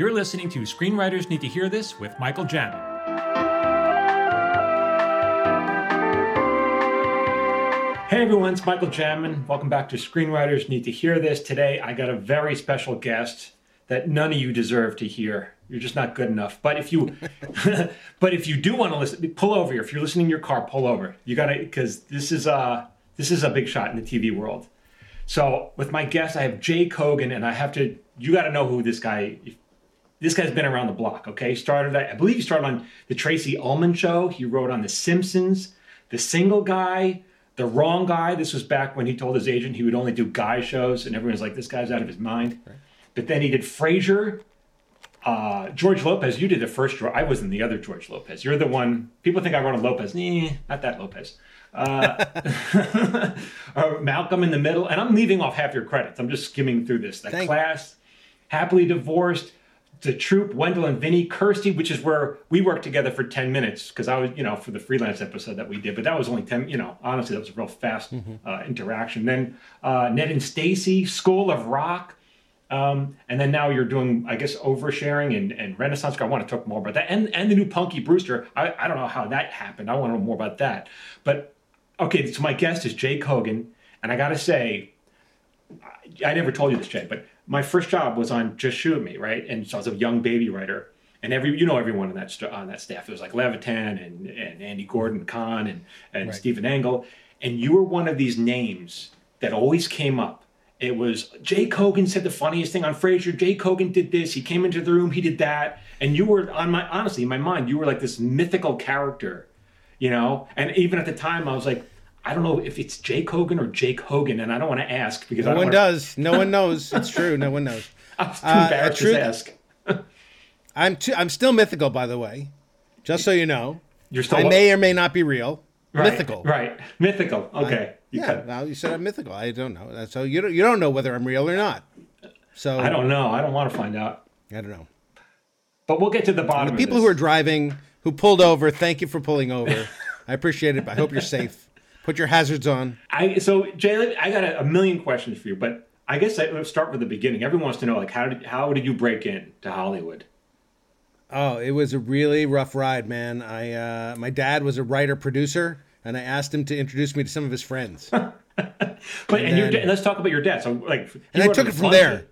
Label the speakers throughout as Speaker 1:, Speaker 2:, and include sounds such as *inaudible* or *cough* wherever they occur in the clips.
Speaker 1: You're listening to Screenwriters Need to Hear This with Michael Jamin. Hey everyone, it's Michael Jamin. Welcome back to Screenwriters Need to Hear This. Today I got a very special guest that none of you deserve to hear. You're just not good enough. But if you, *laughs* but if you do want to listen, pull over here. If you're listening in your car, pull over. You gotta, because this is a this is a big shot in the TV world. So with my guest, I have Jay Kogen, and I have to. You got to know who this guy. This guy's been around the block. Okay, started. I believe he started on the Tracey Ullman Show. He wrote on The Simpsons, The Single Guy, The Wrong Guy. This was back when he told his agent he would only do guy shows, and everyone's like, "This guy's out of his mind." Right. But then he did Frasier, uh, George Lopez. You did the first. I was in the other George Lopez. You're the one. People think I wrote a Lopez. Nah, not that Lopez. *laughs* Uh, Malcolm in the Middle, and I'm leaving off half your credits. I'm just skimming through this. The Thank class, happily divorced, the troop, Wendell and Vinny, Kirstie, which is where we worked together for 10 minutes because I was, you know, for the freelance episode that we did, but that was only 10, you know, honestly, that was a real fast mm-hmm. uh, interaction. Then uh, Ned and Stacey, School of Rock, um, and then now you're doing, I guess, oversharing and, and Renaissance. I want to talk more about that. And and the new Punky Brewster. I, I don't know how that happened. I want to know more about that. But okay, so my guest is Jay Kogen. And I got to say, I, I never told you this, Jay, but my first job was on Just Shoot Me, right? And so I was a young baby writer. And every you know everyone on that on that staff. It was like Levitan and, and Andy Gordon Kahn and, and right. Stephen Engel. And you were one of these names that always came up it was Jay Kogen said the funniest thing on Frasier. Jay Kogen did this. He came into the room. He did that. And you were on my honestly in my mind, you were like this mythical character, you know. And even at the time, I was like, I don't know if it's Jake Hogan or Jake Hogan, and I don't want to ask because
Speaker 2: no
Speaker 1: one
Speaker 2: wanna... does. No one *laughs* knows. It's true. No one knows. *laughs*
Speaker 1: I was too uh, embarrassed to ask. *laughs*
Speaker 2: I'm too, I'm still mythical, by the way. Just so you know,
Speaker 1: you're still.
Speaker 2: I may or may not be real.
Speaker 1: Right,
Speaker 2: mythical.
Speaker 1: Right. Mythical. Okay.
Speaker 2: You yeah. Now you said I'm mythical. I don't know. So you don't you don't know whether I'm real or not. So
Speaker 1: I don't know. I don't want to find out.
Speaker 2: I don't know.
Speaker 1: But we'll get to the bottom.
Speaker 2: The people who are driving, who pulled over, thank you for pulling over. I appreciate it. I hope you're safe. Put your hazards on.
Speaker 1: I so Jay, I got a, a million questions for you, but I guess I, let's start with the beginning. Everyone wants to know like how did how did you break in to Hollywood?
Speaker 2: Oh, it was a really rough ride, man. I uh, my dad was a writer producer and I asked him to introduce me to some of his friends. *laughs*
Speaker 1: but and, and then, let's talk about your dad. So like,
Speaker 2: and I took it from there.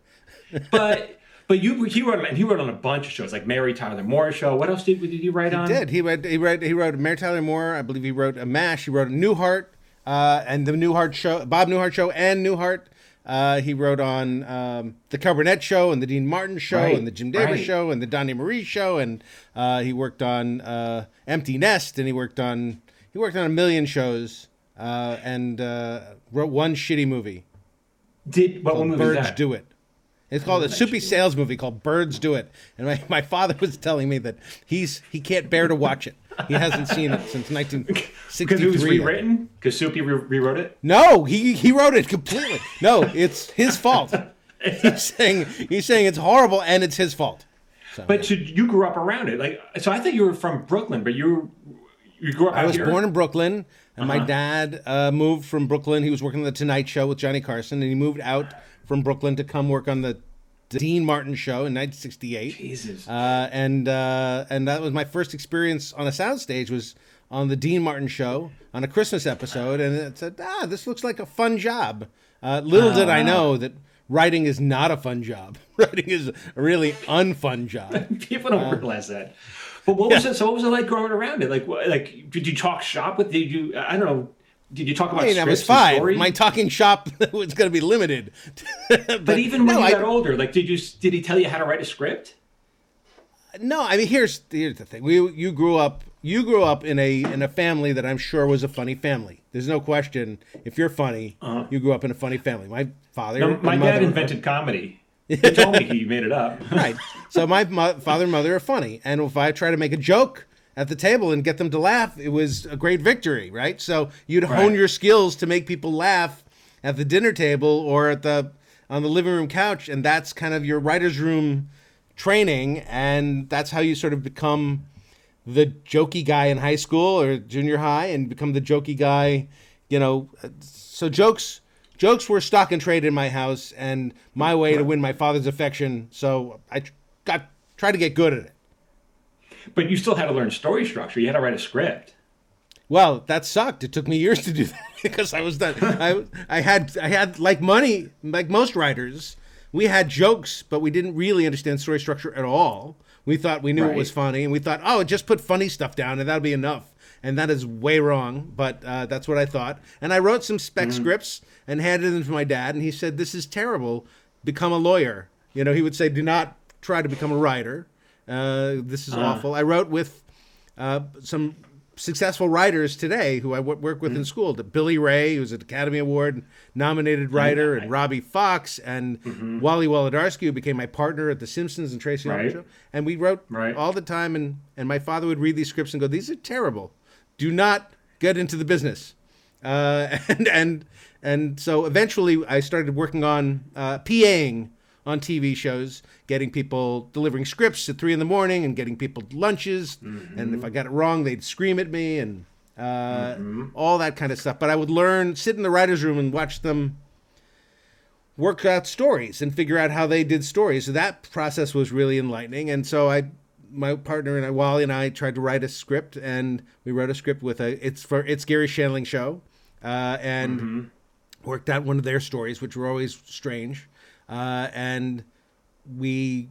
Speaker 1: but but you he wrote and he wrote on a bunch of shows like Mary Tyler Moore show. What else did, did you write
Speaker 2: he
Speaker 1: on?
Speaker 2: He did. He read he wrote he wrote Mary Tyler Moore. I believe he wrote a Mash. He wrote a Newhart uh, and the Newhart show, Bob Newhart show, and Newhart. Uh, he wrote on um, the Carol show and the Dean Martin show right, and the Jim Davis right. show and the Donnie Marie show and uh, he worked on uh, Empty Nest and he worked on he worked on a million shows uh, and uh, wrote one shitty movie.
Speaker 1: Did what movie
Speaker 2: Birds Do It. It's called a soupy sales movie called Birds Do It. And my, my father was telling me that he's he can't bear to watch it. He hasn't seen it since 1963. Because it
Speaker 1: was rewritten? Because Soupy re- rewrote it?
Speaker 2: No, he he wrote it completely. No, it's his fault. *laughs* he's saying he's saying it's horrible and it's his fault.
Speaker 1: So, but so you grew up around it, like so. I thought you were from Brooklyn, but you you grew up.
Speaker 2: I was
Speaker 1: here?
Speaker 2: born in Brooklyn, and uh-huh. my dad uh, moved from Brooklyn. He was working on the Tonight Show with Johnny Carson, and he moved out from Brooklyn to come work on the Dean Martin Show in 1968.
Speaker 1: Jesus.
Speaker 2: Uh, and uh, and that was my first experience on a soundstage was on the Dean Martin Show on a Christmas episode, and it said, "Ah, this looks like a fun job." Uh, little did I know that writing is not a fun job. *laughs* writing is a really unfun job. *laughs*
Speaker 1: People don't uh, realize that. But what was it? So what was it like growing around it? Like, like did you talk shop with? Did you? I don't know. Did you talk about? I mean, I was five.
Speaker 2: My talking shop *laughs* was going to be limited. *laughs*
Speaker 1: but, but, even when no, you got older, like, did you? Did he tell you how to write a script?
Speaker 2: No, I mean, here's here's the thing. We you grew up you grew up in a in a family that I'm sure was a funny family. There's no question. If you're funny, uh-huh. you grew up in a funny family. My father,
Speaker 1: no, my dad invented comedy. *laughs* He told me he made it up.
Speaker 2: right. So my mo- father and mother are funny, and if I try to make a joke at the table and get them to laugh, it was a great victory. Right. So you'd hone right. your skills to make people laugh at the dinner table or at the on the living room couch, and that's kind of your writer's room training, and that's how you sort of become the jokey guy in high school or junior high, and become the jokey guy. You know, so jokes jokes were stock and trade in my house and my way to win my father's affection. So I got try to get good at it.
Speaker 1: But you still had to learn story structure. You had to write a script.
Speaker 2: Well, that sucked. It took me years to do that *laughs* because I was done. I I had I had like money, like most writers. We had jokes, but we didn't really understand story structure at all. We thought we knew right. it was funny, and we thought, oh, just put funny stuff down, and that'll be enough. And that is way wrong, but uh, that's what I thought. And I wrote some spec mm. scripts and handed them to my dad, and he said, "This is terrible. Become a lawyer." You know, he would say, "Do not try to become a writer. Uh, this is uh. awful." I wrote with uh, some successful writers today who I w- work with mm-hmm. in school. Billy Ray, who's an Academy Award nominated writer, and Robbie Fox, and mm-hmm. Wally Wolodarsky, who became my partner at The Simpsons and Tracey right. Show. And we wrote right. all the time, and, and my father would read these scripts and go, These are terrible. Do not get into the business. Uh, *laughs* and, and, and so eventually I started working on uh, PAing on TV shows, getting people delivering scripts at three in the morning and getting people lunches. Mm-hmm. And if I got it wrong, they'd scream at me and uh, mm-hmm. all that kind of stuff. But I would learn, sit in the writer's room and watch them work out stories and figure out how they did stories. So that process was really enlightening. And so I, my partner and I, Wally and I, tried to write a script, and we wrote a script with a it's for it's Garry Shandling show, uh, and mm-hmm. worked out one of their stories, which were always strange uh, and we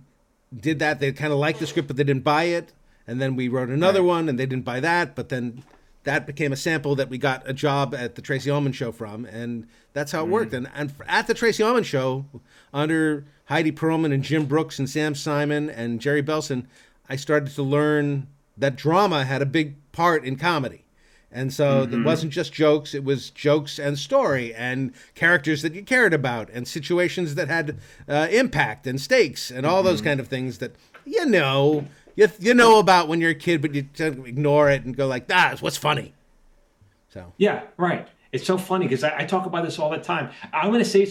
Speaker 2: did that. They kind of liked the script, but they didn't buy it. And then we wrote another right. one, and they didn't buy that. But then that became a sample that we got a job at the Tracey Ullman Show from, and that's how it mm. worked. And, and at the Tracey Ullman Show, under Heide Perlman and Jim Brooks and Sam Simon and Jerry Belson, I started to learn that drama had a big part in comedy. And so mm-hmm. it wasn't just jokes, it was jokes and story and characters that you cared about and situations that had uh, impact and stakes and all mm-hmm. those kind of things that you know you, you know about when you're a kid, but you ignore it and go like, ah, what's funny. So
Speaker 1: yeah, right. It's so funny because I, I, talk about this all the time. I'm going to say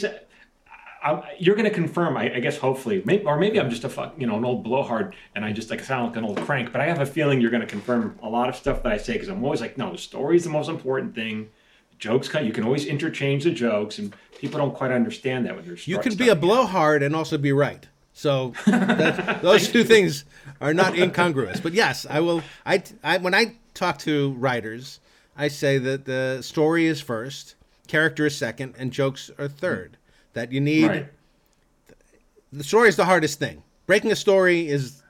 Speaker 1: I, you're going to confirm, I, I, guess, hopefully, maybe, or maybe I'm just a fuck, you know, an old blowhard, and I just like sound like an old crank. But I have a feeling you're going to confirm a lot of stuff that I say because I'm always like, no, the story is the most important thing. Jokes, you can always interchange the jokes, and people don't quite understand that when you're.
Speaker 2: You can be a blowhard and also be right. So *laughs* those two things are not incongruous. But yes, I will. I, I when I talk to writers, I say that the story is first, character is second, and jokes are third that you need. Right. The story is the hardest thing. Breaking a story is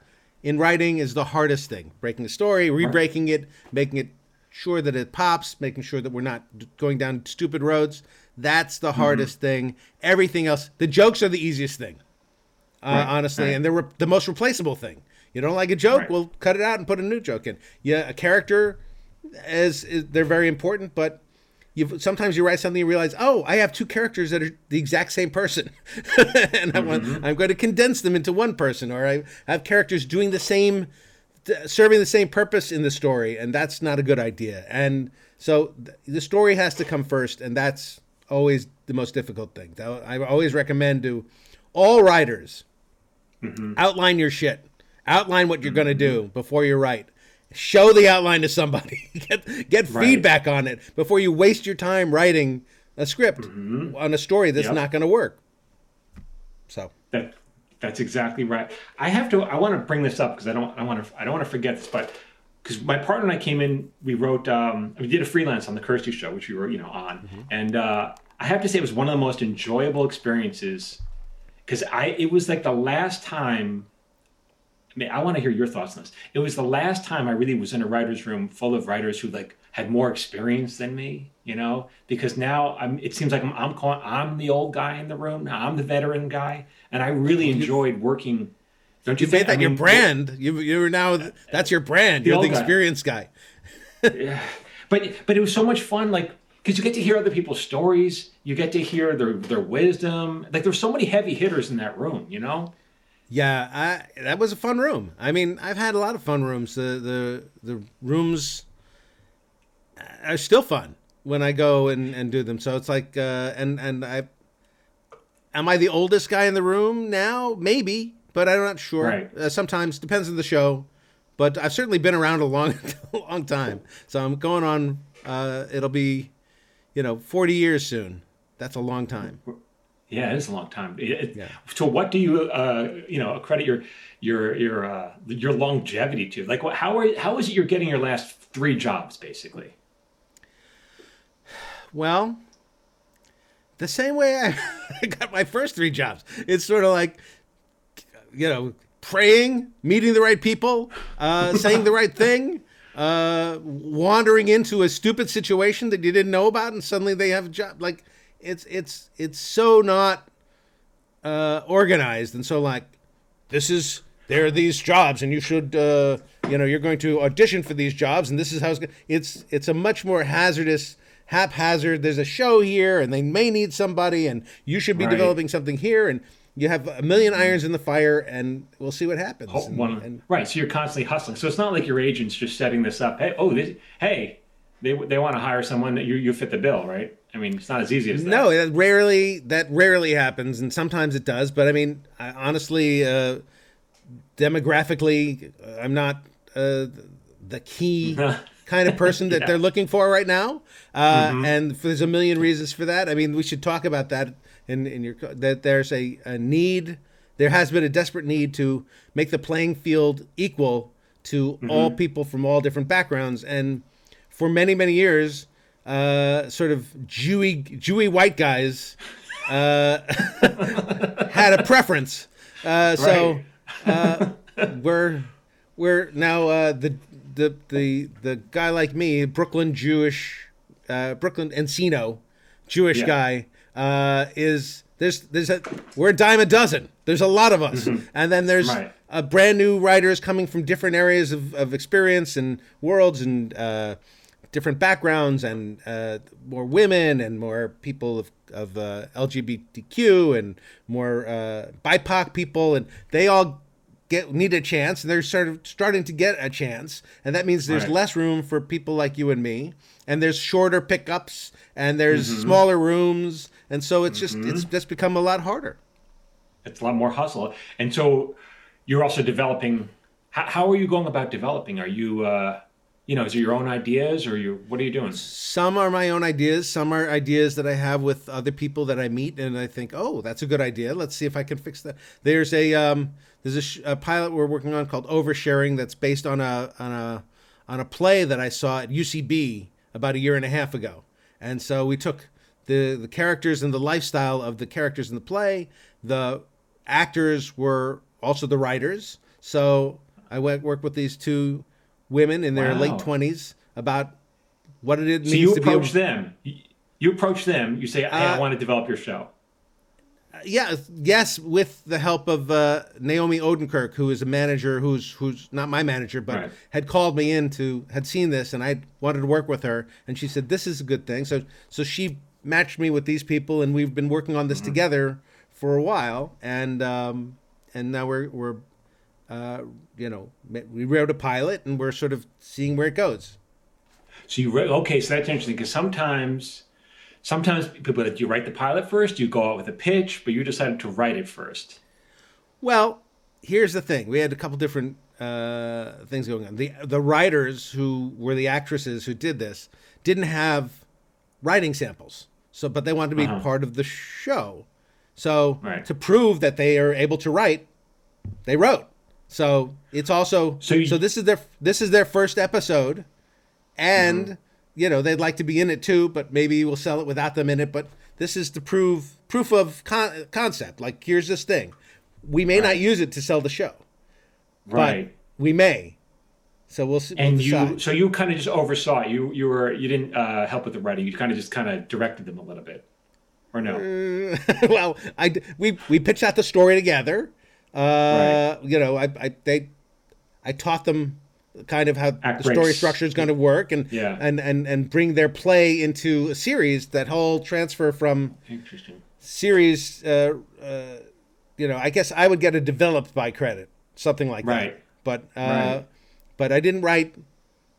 Speaker 2: in writing is the hardest thing. Breaking a story, re-breaking it, making it sure that it pops, making sure that we're not going down stupid roads. That's the mm-hmm. hardest mm-hmm. thing. Everything else, the jokes are the easiest thing, uh, right. honestly, right. and they're re- the most replaceable thing. You don't like a joke, right. we'll cut it out and put a new joke in. Yeah, a character is, is they're very important, but you sometimes you write something and realize, oh, I have two characters that are the exact same person, *laughs* and mm-hmm. I want, I'm going to condense them into one person, or I have characters doing the same, serving the same purpose in the story, and that's not a good idea. And so the story has to come first, and that's always the most difficult thing. I always recommend to all writers mm-hmm. outline your shit, outline what you're mm-hmm. going to do before you write show the outline to somebody *laughs* get get right. feedback on it before you waste your time writing a script mm-hmm. on a story that's yep. not going to work so
Speaker 1: that that's exactly right i have to i want to bring this up because i don't i want to i don't want to forget this but because my partner and i came in we wrote um, we did a freelance on the kirstie show which we were you know on mm-hmm. and uh, i have to say it was one of the most enjoyable experiences because i it was like the last time I mean, I want to hear your thoughts on this. It was the last time I really was in a writer's room full of writers who like had more experience than me, you know, because now I'm, it seems like I'm, I'm calling, I'm the old guy in the room. Now I'm the veteran guy. And I really enjoyed working.
Speaker 2: Don't you, you think that I mean, your brand? You, you're now, that's your brand. The you're the experienced guy.
Speaker 1: guy. *laughs* yeah. But, but it was so much fun. Like, because you get to hear other people's stories, you get to hear their, their wisdom. Like, there's so many heavy hitters in that room, you know?
Speaker 2: Yeah, I, that was a fun room. I mean, I've had a lot of fun rooms. The the the rooms are still fun when I go and, and do them. So it's like, uh, and and I, am I the oldest guy in the room now? Maybe, but I'm not sure. Right. Uh, sometimes depends on the show, but I've certainly been around a long, *laughs* a long time. So I'm going on. Uh, it'll be, you know, 40 years soon. That's a long time.
Speaker 1: Yeah, it is a long time. It, yeah. So, what do you, uh, you know, credit your your your uh, your longevity to? Like, what? How are how is it you're getting your last three jobs, basically?
Speaker 2: Well, the same way I, *laughs* I got my first three jobs. It's sort of like, you know, praying, meeting the right people, uh, saying the right thing, uh, wandering into a stupid situation that you didn't know about, and suddenly they have a job. Like it's it's it's so not uh, organized, and so like this is there are these jobs, and you should uh, you know you're going to audition for these jobs, and this is how it's it's it's a much more hazardous haphazard. There's a show here, and they may need somebody, and you should be right. developing something here, and you have a million irons in the fire, and we'll see what happens. Oh, and,
Speaker 1: one, and, right. So you're constantly hustling. So it's not like your agent's just setting this up. Hey, oh, this, hey, they they want to hire someone that you you fit the bill, right? I mean, it's not as easy as that.
Speaker 2: No, that rarely that rarely happens, and sometimes it does. But I mean, I, honestly, uh, demographically, I'm not uh, the key *laughs* kind of person that yeah. they're looking for right now. Uh, mm-hmm. And there's a million reasons for that. I mean, we should talk about that in, in your that there's a, a need there has been a desperate need to make the playing field equal to mm-hmm. all people from all different backgrounds and for many many years uh, sort of Jewy Jewy white guys uh, *laughs* had a preference uh, so uh, we're we're now uh, the the the the guy like me Brooklyn Jewish uh, Brooklyn Encino Jewish yeah. guy uh, is there's there's a we're a dime a dozen. There's a lot of us, mm-hmm. and then there's right. a brand new writers coming from different areas of, of experience and worlds and uh, different backgrounds and uh, more women and more people of of uh, LGBTQ and more uh, BIPOC people, and they all get need a chance, and they're sort of starting to get a chance, and that means there's right. less room for people like you and me, and there's shorter pickups, and there's mm-hmm. smaller rooms and so it's just mm-hmm. it's just become a lot harder.
Speaker 1: It's a lot more hustle, and so you're also developing. How, how are you going about developing? Are you uh, you know, is it your own ideas or you what are you doing?
Speaker 2: Some are my own ideas. Some are ideas that I have with other people that I meet, and I think, oh, that's a good idea. Let's see if I can fix that. There's a um, there's a, sh- a pilot we're working on called Oversharing that's based on a on a on a play that I saw at UCB about a year and a half ago, and so we took the the characters and the lifestyle of the characters in the play. The actors were also the writers. So I went work with these two women in their wow. late twenties about what it means so
Speaker 1: you approach them. You approach them. You say, "Hey, uh, I want to develop your show."
Speaker 2: Yeah, yes, with the help of uh, Naomi Odenkirk, who is a manager who's who's not my manager, but right. had called me in to had seen this, and I wanted to work with her, and she said this is a good thing. So so she matched me with these people, and we've been working on this mm-hmm. together for a while, and um, and now we're we're uh, you know we wrote a pilot, and we're sort of seeing where it goes.
Speaker 1: So you wrote, okay, so that's interesting because sometimes sometimes people that you write the pilot first, you go out with a pitch, but you decided to write it first.
Speaker 2: Well, here's the thing: we had a couple different uh, things going on. The the writers who were the actresses who did this didn't have writing samples. So, but they wanted to be uh-huh. part of the show. So right. to prove that they are able to write, they wrote. So it's also so, you, so this is their this is their first episode, and mm-hmm. you know they'd like to be in it too, but maybe we'll sell it without them in it. But this is to prove proof of con- concept. Like here's this thing, we may right. not use it to sell the show, right? But we may. So we'll see.
Speaker 1: And
Speaker 2: we'll
Speaker 1: you, so you kind of just oversaw it. You you were you didn't uh, help with the writing. You kind of just kind of directed them a little bit, or no?
Speaker 2: Uh, *laughs* well, I we we pitched out the story together. Uh, right. You know, I I they I taught them kind of how Act the story structure is going to work and yeah. and and and bring their play into a series. That whole transfer from
Speaker 1: interesting
Speaker 2: series. Uh, uh, you know, I guess I would get a developed by credit, something like right. that. But uh, right but I didn't write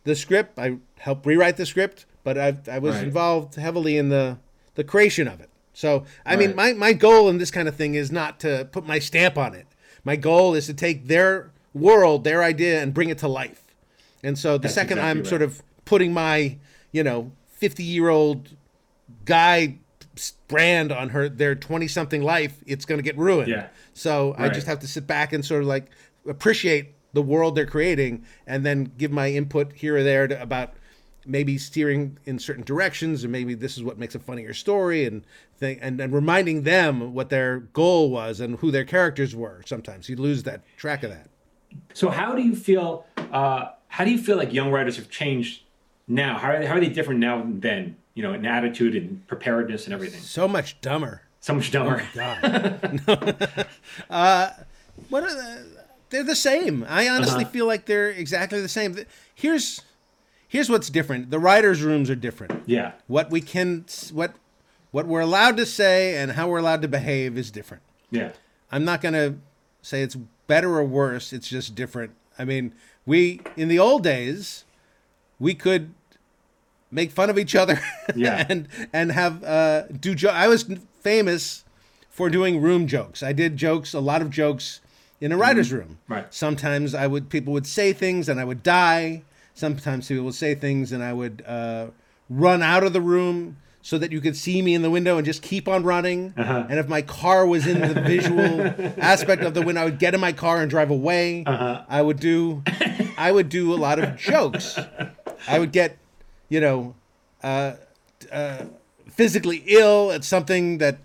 Speaker 2: the script. I helped rewrite the script, but I, I was right. involved heavily in the, the creation of it. So, I mean, my, my goal in this kind of thing is not to put my stamp on it. My goal is to take their world, their idea, and bring it to life. And so the That's second exactly I'm right. sort of putting my, you know, 50 year old guy brand on her their 20 something life it's going to get ruined
Speaker 1: Yeah.
Speaker 2: so i just have to sit back and sort of like appreciate the world they're creating and then give my input here or there to, about maybe steering in certain directions and maybe this is what makes a funnier story and thing and, and reminding them what their goal was and who their characters were sometimes you lose that track of that
Speaker 1: So how do you feel? Uh, how do you feel like young writers have changed now? How are they, how are they different now than then? You know, in attitude and preparedness and everything.
Speaker 2: so much dumber
Speaker 1: So much dumber.
Speaker 2: God. *laughs* *laughs* uh, what are the, they're the same. I honestly
Speaker 1: Uh-huh.
Speaker 2: feel like they're exactly the same. Here's here's what's different. The writers' rooms are different.
Speaker 1: yeah.
Speaker 2: What we can what what we're allowed to say and how we're allowed to behave is different.
Speaker 1: Yeah.
Speaker 2: I'm not going to say it's better or worse. It's just different. I mean, we in the old days, we could make fun of each other *laughs*
Speaker 1: Yeah.
Speaker 2: and and have uh, do jo- I was famous for doing room jokes. I did jokes, a lot of jokes in a writer's room.
Speaker 1: Right.
Speaker 2: Sometimes I would people would say things and I would die. Sometimes people would say things and I would uh, run out of the room so that you could see me in the window and just keep on running.
Speaker 1: Uh-huh.
Speaker 2: And if my car was in the visual *laughs* aspect of the window, I would get in my car and drive away.
Speaker 1: Uh-huh.
Speaker 2: I would do, I would do a lot of jokes. I would get, you know, uh, uh, physically ill at something that,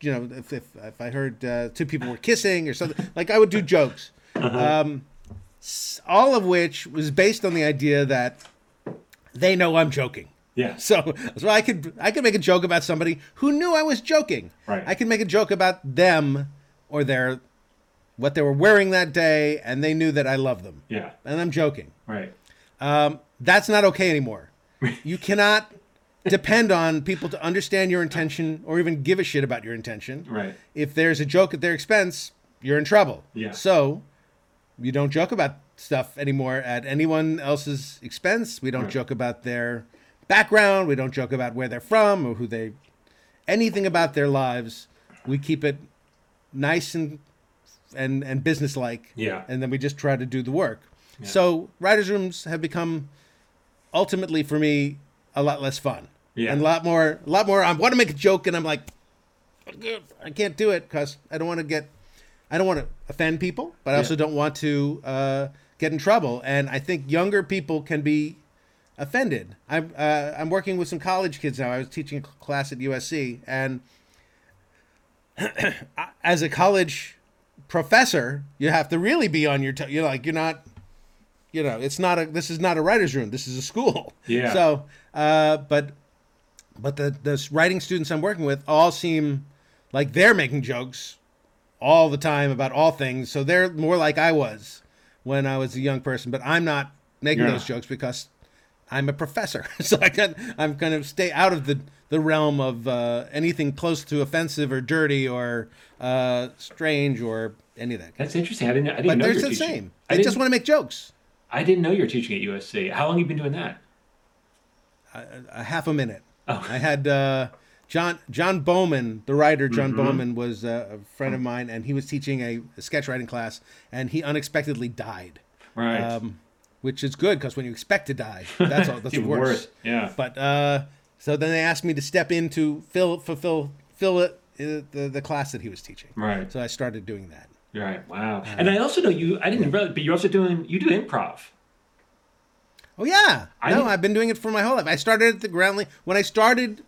Speaker 2: you know, if if, if I heard uh, two people were kissing or something, like I would do jokes. Um, s- all of which was based on the idea that they know I'm joking.
Speaker 1: Yeah.
Speaker 2: So, so I could I could make a joke about somebody who knew I was joking.
Speaker 1: Right.
Speaker 2: I could make a joke about them or their what they were wearing that day, and they knew that I love them,
Speaker 1: Yeah.
Speaker 2: and I'm joking.
Speaker 1: Right.
Speaker 2: Um, that's not okay anymore. You cannot depend on people to understand your intention or even give a shit about your intention.
Speaker 1: Right.
Speaker 2: If there's a joke at their expense, you're in trouble.
Speaker 1: Yeah.
Speaker 2: So you don't joke about stuff anymore at anyone else's expense. We don't
Speaker 1: Right.
Speaker 2: joke about their background. We don't joke about where they're from or who they anything about their lives. We keep it nice and and and businesslike.
Speaker 1: Yeah.
Speaker 2: And then we just try to do the work. So writers' rooms have become ultimately for me a lot less fun.
Speaker 1: Yeah.
Speaker 2: And a lot more a lot more I want to make a joke and I'm like I can't do it because I don't want to get I don't want to offend people, but I also
Speaker 1: Yeah.
Speaker 2: don't want to uh, get in trouble. And I think younger people can be offended. I'm uh, I'm working with some college kids now. I was teaching a class at USC, and *clears throat* as a college professor, you have to really be on your. T- you're like you're not. You know, it's not a. This is not a writer's room. This is a school.
Speaker 1: Yeah. *laughs*
Speaker 2: So, uh, but but the the writing students I'm working with all seem like they're making jokes all the time about all things. So they're more like I was when I was a young person. But I'm not making
Speaker 1: Yeah.
Speaker 2: those jokes because I'm a professor. *laughs* so I can I'm going to stay out of the the realm of uh, anything close to offensive or dirty or uh, strange or any of that.
Speaker 1: That's interesting. I didn't. I didn't
Speaker 2: But
Speaker 1: know
Speaker 2: they're the
Speaker 1: teaching.
Speaker 2: same.
Speaker 1: I
Speaker 2: They just want to make jokes.
Speaker 1: I didn't know you were teaching at USC. How long have you been doing that?
Speaker 2: a half a minute.
Speaker 1: Oh.
Speaker 2: I had uh, John John Bowman, the writer John
Speaker 1: Mm-hmm.
Speaker 2: Bowman, was uh, a friend of mine, and he was teaching a, a sketch writing class, and he unexpectedly died,
Speaker 1: Right.
Speaker 2: um, which is good because when you expect to die, that's all, that's *laughs* worse.
Speaker 1: Yeah.
Speaker 2: But uh, so then they asked me to step in to fill fulfill fill it uh, the the class that he was teaching.
Speaker 1: Right.
Speaker 2: So I started doing that.
Speaker 1: Right. Wow. and I also know you. I didn't realize, but you're also doing. You do improv.
Speaker 2: Oh yeah,
Speaker 1: I
Speaker 2: no,
Speaker 1: didn't-
Speaker 2: I've been doing it for my whole life. I started at the Groundling when I started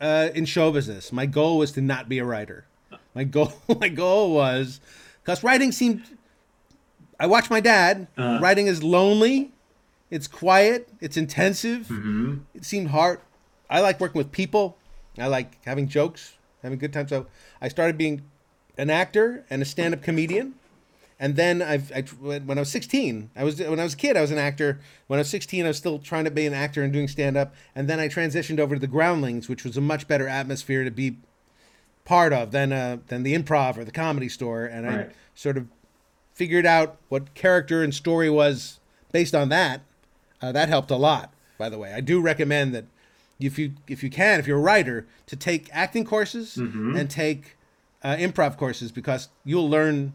Speaker 2: uh, in show business. My goal was to not be a writer. My goal, *laughs* my goal was because writing seemed. I watched my dad.
Speaker 1: Uh-huh.
Speaker 2: Writing is lonely. It's quiet. It's intensive.
Speaker 1: Mm-hmm.
Speaker 2: It seemed hard. I like working with people. I like having jokes, having good times. So I started being an actor and a stand-up comedian. And then I've, I, when I was 16, I was when I was a kid, I was an actor. When I was 16, I was still trying to be an actor and doing stand up. And then I transitioned over to the Groundlings, which was a much better atmosphere to be part of than uh, than the improv or the comedy store. And I sort of figured out what character and story was based on that. Uh, that helped a lot, by the way. I do recommend that if you if you can, if you're a writer, to take acting courses and take uh, improv courses because you'll learn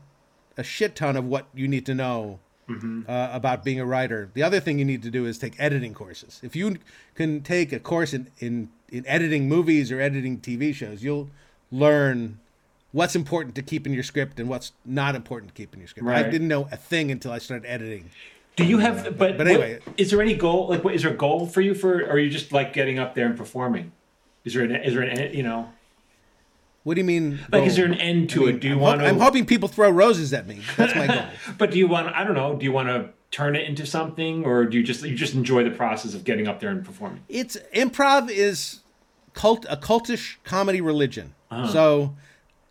Speaker 2: a shit ton of what you need to know mm-hmm. uh, about being a writer. The other thing you need to do is take editing courses. If you can take a course in, in, in editing movies or editing TV shows, you'll learn what's important to keep in your script and what's not important to keep in your script. Right. I didn't know a thing until I started editing.
Speaker 1: Do you have? But but anyway, what, is there any goal? Like, what, is there a goal for you for? Or are you just like getting up there and performing? Is there an? Is there an? You know.
Speaker 2: What do you mean?
Speaker 1: Like, goal? is there an end to I mean, it? Do you
Speaker 2: I'm
Speaker 1: want?
Speaker 2: Ho- to... I'm hoping people throw roses at me. That's my goal. *laughs*
Speaker 1: but do you want? I don't know. Do you want to turn it into something, or do you just you just enjoy the process of getting up there and performing?
Speaker 2: It's improv is cult a cultish comedy religion. Uh-huh. So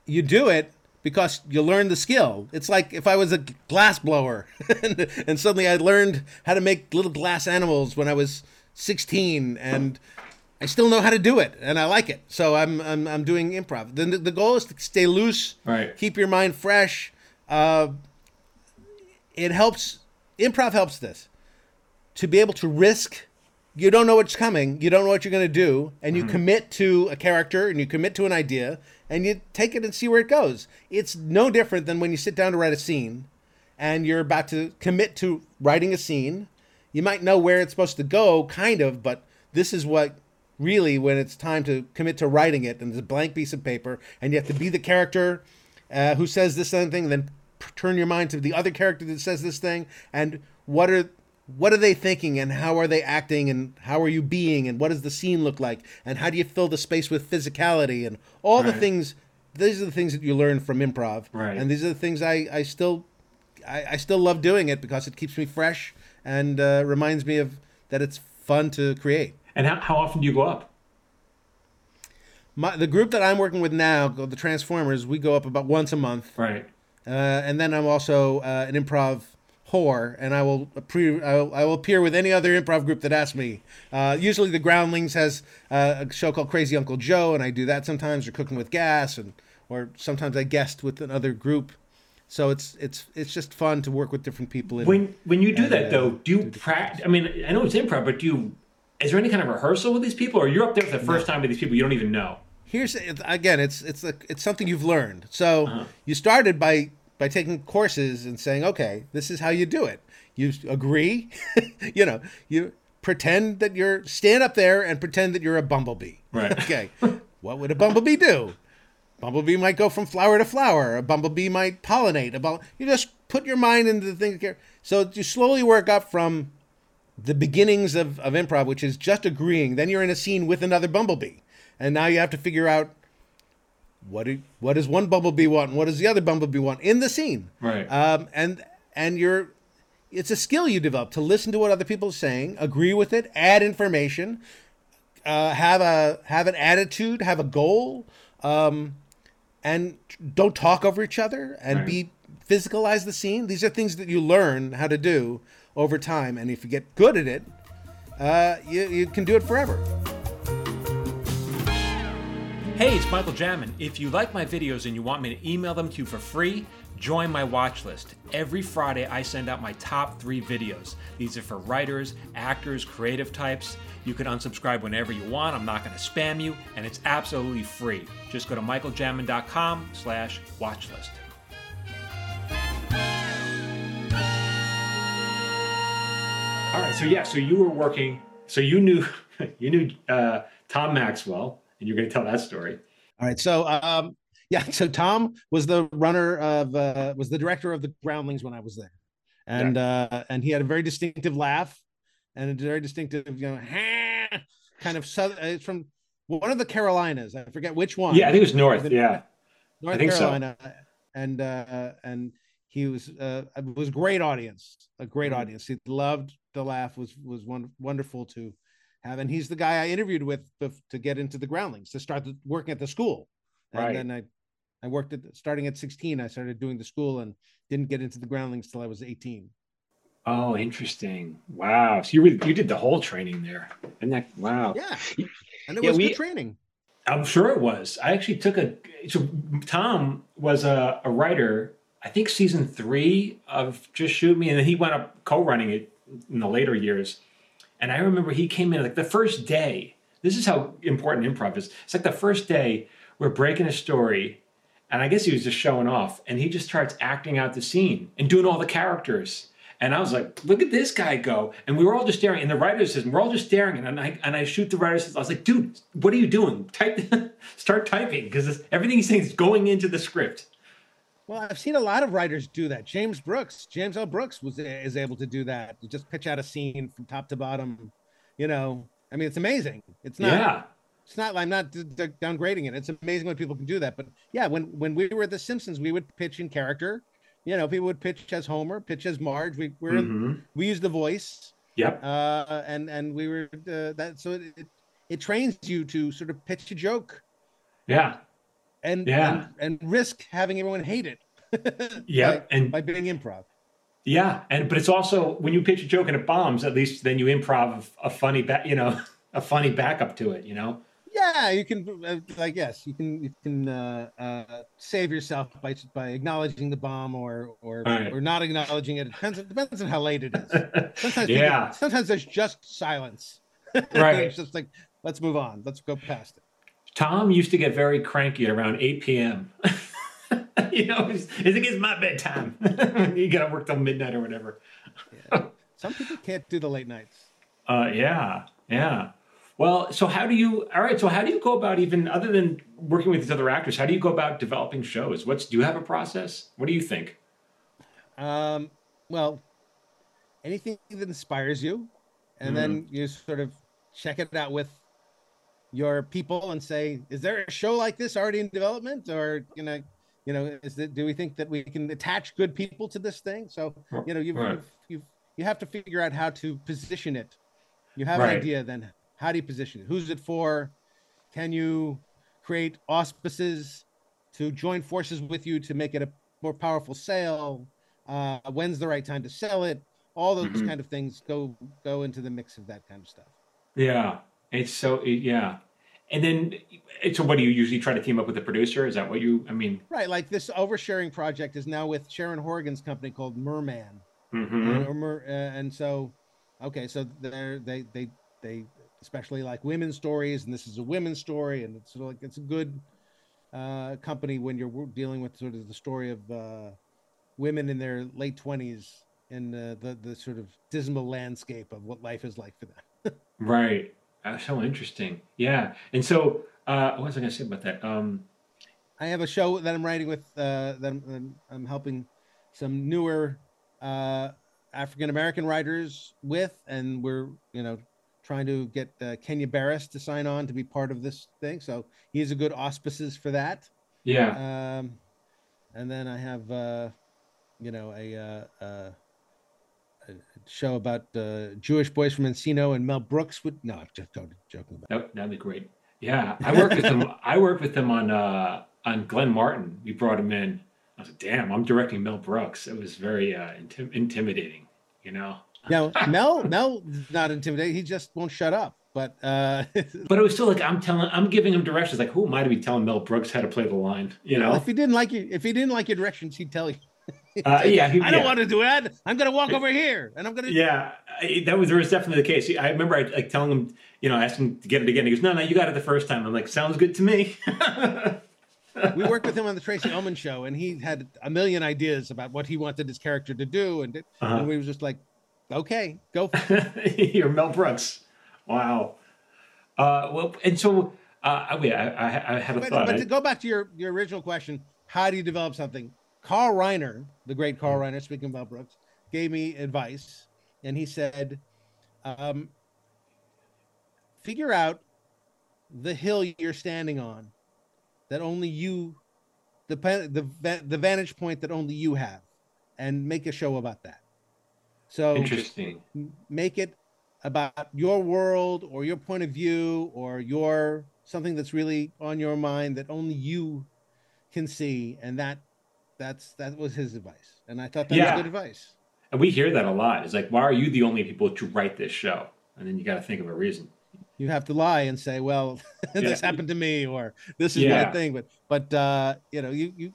Speaker 2: you do it because you learn the skill. It's like if I was a glass blower *laughs* and, and, suddenly I learned how to make little glass animals when I was 16 and I still know how to do it and I like it. So I'm I'm, I'm doing improv. The, the goal is to stay loose,
Speaker 1: right.
Speaker 2: keep your mind fresh. Uh, it helps improv helps this to be able to risk you don't know what's coming, you don't know what you're going to do, and you mm-hmm. commit to a character and you commit to an idea and you take it and see where it goes. It's no different than when you sit down to write a scene and you're about to commit to writing a scene. You might know where it's supposed to go, kind of, but this is what really when it's time to commit to writing it and it's a blank piece of paper and you have to be the character uh, who says this thing, then turn your mind to the other character that says this thing and what are what are they thinking and how are they acting and how are you being and what does the scene look like and how do you fill the space with physicality and all right. the things these are the things that you learn from improv
Speaker 1: right.
Speaker 2: and these are the things i, I still I, I still love doing it because it keeps me fresh and uh, reminds me of that it's fun to create
Speaker 1: and how, how often do you go up
Speaker 2: My, the group that i'm working with now the transformers we go up about once a month
Speaker 1: right
Speaker 2: uh, and then i'm also uh, an improv whore, and I will, pre- I will, I will appear with any other improv group that asks me. Uh, usually, the Groundlings has uh, a show called Crazy Uncle Joe, and I do that sometimes. Or Cooking with Gas, and or sometimes I guest with another group. So it's it's it's just fun to work with different people.
Speaker 1: In, when when you do that though, do you practice? I mean, I know it's improv, but do you? Is there any kind of rehearsal with these people, or you're up there for the first time with these people you don't even know?
Speaker 2: Here's again, it's it's a, it's something you've learned. So uh-huh. you started by by taking courses and saying, okay, this is how you do it. You agree, *laughs* you know, you pretend that you're stand up there and pretend that you're a bumblebee.
Speaker 1: Right. *laughs*
Speaker 2: okay. what would a bumblebee do? Bumblebee might go from flower to flower. A bumblebee might pollinate. A About you just put your mind into the thing. So you slowly work up from the beginnings of, of improv, which is just agreeing. Then you're in a scene with another bumblebee, and now you have to figure out what do, what does one bumblebee want and what does the other bumblebee want in the scene
Speaker 1: right
Speaker 2: um, and and you're it's a skill you develop to listen to what other people are saying agree with it add information uh, have a have an attitude have a goal um, and don't talk over each other and right. be physicalize the scene these are things that you learn how to do over time and if you get good at it uh, you, you can do it forever
Speaker 1: Hey, it's Michael Jamin. If you like my videos and you want me to email them to you for free, join my watch list. Every Friday, I send out my top three videos. These are for writers, actors, creative types. You can unsubscribe whenever you want. I'm not going to spam you, and it's absolutely free. Just go to michaeljamin.com slash watchlist. All right, so yeah, so you were working, so you knew, *laughs* you knew uh, Tom Maxwell, and you're going to tell that story.
Speaker 2: All right. So, um, yeah. So Tom was the runner of, uh, was the director of the Groundlings when I was there, and yeah. uh, and he had a very distinctive laugh, and a very distinctive, you know, kind of southern. Uh, it's from one of the Carolinas. I forget which one.
Speaker 1: Yeah, I think it was North. Yeah,
Speaker 2: North Carolina, so. and uh, and he was uh, was great audience, a great mm-hmm. audience. He loved the laugh. was was one, wonderful to have, and he's the guy I interviewed with to get into the Groundlings to start the, working at the school. And
Speaker 1: right.
Speaker 2: then I, I worked at starting at 16. I started doing the school and didn't get into the Groundlings till I was 18.
Speaker 1: Oh, interesting! Wow, so you really, you did the whole training there, and that wow,
Speaker 2: yeah, and it yeah, was we, good training.
Speaker 1: I'm sure it was. I actually took a so Tom was a, a writer. I think season three of Just Shoot Me, and then he went up co-running it in the later years. And I remember he came in like the first day. This is how important improv is. It's like the first day we're breaking a story, and I guess he was just showing off, and he just starts acting out the scene and doing all the characters. And I was like, look at this guy go. And we were all just staring. And the writer says, we're all just staring. And I and I shoot the writer says, I was like, dude, what are you doing? Type *laughs* start typing because everything he's saying is going into the script.
Speaker 2: Well, I've seen a lot of writers do that. James Brooks, James L. Brooks was is able to do that. You just pitch out a scene from top to bottom. You know, I mean, it's amazing. It's not. Yeah. It's not. I'm not d- d- downgrading it. It's amazing when people can do that. But yeah, when when we were at The Simpsons, we would pitch in character. You know, people would pitch as Homer, pitch as Marge. We we mm-hmm. we used the voice.
Speaker 1: Yep.
Speaker 2: Uh, and and we were uh, that so it, it it trains you to sort of pitch a joke.
Speaker 1: Yeah.
Speaker 2: And yeah, and, and risk having everyone hate it. *laughs*
Speaker 1: yeah,
Speaker 2: by,
Speaker 1: and
Speaker 2: by being improv.
Speaker 1: Yeah, and but it's also when you pitch a joke and it bombs, at least then you improv a, funny back, you know, *laughs* a funny backup to it, you know.
Speaker 2: Yeah, you can. Uh, I guess you can. You can uh, uh, save yourself by by acknowledging the bomb or or right. or not acknowledging it. It depends. It depends on how late it is. *laughs* Sometimes yeah. Sometimes there's just silence.
Speaker 1: Right.
Speaker 2: it's just like let's move on. Let's go past it.
Speaker 1: Tom used to get very cranky at around 8 p.m. *laughs* you know, it's, it's my bedtime. you got to work till midnight or whatever.
Speaker 2: yeah. Some people can't do the late nights.
Speaker 1: Uh, yeah, yeah. Well, so how do you? All right, so how do you go about even other than working with these other actors? How do you go about developing shows? What's do you have a process? What do you think?
Speaker 2: Um, well, anything that inspires you, and mm-hmm. then you sort of check it out with your people and say, is there a show like this already in development, or you know, you know, is that do we think that we can attach good people to this thing? So you know, you've, right. you've, you've you have to figure out how to position it. You have right. an idea, then how do you position it? Who's it for? Can you create auspices to join forces with you to make it a more powerful sale? Uh, when's the right time to sell it? All those mm-hmm. kind of things go go into the mix of that kind of stuff.
Speaker 1: Yeah, it's so yeah. And then, so what do you usually try to team up with the producer? Is that what you? I mean,
Speaker 2: right? Like this oversharing project is now with Sharon Horgan's company called Merman,
Speaker 1: mm-hmm.
Speaker 2: uh, and so, okay, so they they they they especially like women's stories, and this is a women's story, and it's sort of like it's a good uh, company when you're dealing with sort of the story of uh, women in their late twenties in the, the the sort of dismal landscape of what life is like for them. *laughs*
Speaker 1: right. That's so interesting. Yeah. And so, uh, what was I going to say about that? Um,
Speaker 2: I have a show that I'm writing with uh, that I'm, I'm helping some newer uh, African American writers with, and we're you know trying to get uh, Kenya Barris to sign on to be part of this thing. So he's a good auspices for that.
Speaker 1: Yeah.
Speaker 2: Um, and then I have uh, you know a uh, uh show about uh, Jewish boys from Encino and Mel Brooks would no, I'm just joking about.
Speaker 1: That, that'd be great. Yeah, I worked with them. *laughs* I worked with them on uh, on Glenn Martin. We brought him in. I was like, damn, I'm directing Mel Brooks. It was very uh, intim- intimidating, you know.
Speaker 2: Yeah, *laughs* Mel Mel not intimidating. He just won't shut up. But uh, *laughs*
Speaker 1: but it was still like I'm telling, I'm giving him directions. Like, who am I to be telling Mel Brooks how to play the line? You know,
Speaker 2: if he didn't like you, if he didn't like your directions, he'd tell you.
Speaker 1: Uh, yeah, he,
Speaker 2: I don't want to do that. I'm going to walk over here, and I'm going to.
Speaker 1: Yeah, that was, was definitely the case. I remember I like telling him, you know, asking to get it again. He goes, "No, no, you got it the first time." I'm like, "Sounds good to me." *laughs*
Speaker 2: we worked with him on the Tracey Ullman show, and he had a million ideas about what he wanted his character to do, and, uh-huh. and we were just like, "Okay, go." For it. *laughs*
Speaker 1: You're Mel Brooks. Wow. Uh, well, and so uh, wait, I, I, I had a
Speaker 2: but,
Speaker 1: thought.
Speaker 2: But to go back to your your original question, how do you develop something? Carl Reiner, the great Carl Reiner, speaking about Brooks, gave me advice, and he said, um, "Figure out the hill you're standing on, that only you, the the the vantage point that only you have, and make a show about that." So
Speaker 1: interesting.
Speaker 2: Make it about your world or your point of view or your something that's really on your mind that only you can see, and that that's that was his advice, and I thought that yeah. was good advice.
Speaker 1: And we hear that a lot. It's like, why are you the only people to write this show? And then you got to think of a reason.
Speaker 2: You have to lie and say, well, *laughs* this yeah. happened to me, or this is yeah. my thing. But but uh, you know, you you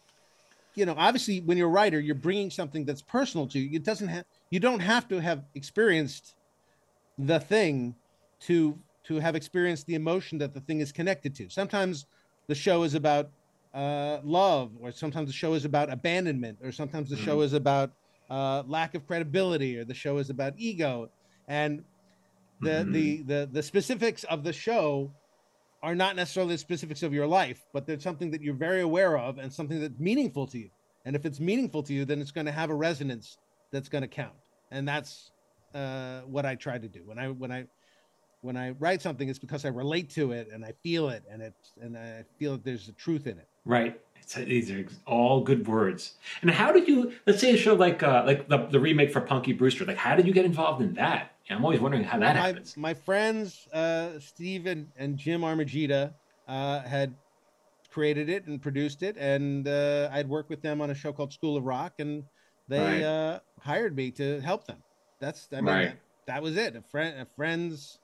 Speaker 2: you know, obviously, when you're a writer, you're bringing something that's personal to you. It doesn't have you don't have to have experienced the thing to to have experienced the emotion that the thing is connected to. Sometimes the show is about uh, love, or sometimes the show is about abandonment, or sometimes the mm-hmm. show is about uh, lack of credibility, or the show is about ego, and the mm-hmm. the the the specifics of the show are not necessarily the specifics of your life, but there's something that you're very aware of and something that's meaningful to you. And if it's meaningful to you, then it's going to have a resonance that's going to count. And that's uh, what I try to do when I when I when I write something. It's because I relate to it and I feel it, and it's and I feel that there's a truth in it.
Speaker 1: Right. It's, these are all good words. And how did you? Let's say a show like uh, like the, the remake for Punky Brewster. Like, how did you get involved in that? I'm always wondering how that
Speaker 2: my,
Speaker 1: happens.
Speaker 2: My friends, uh, Steve and, and Jim Armogida, uh, had created it and produced it, and uh, I'd worked with them on a show called School of Rock, and they right. uh, hired me to help them. That's I mean right. that, that, was it. A friend, a friends,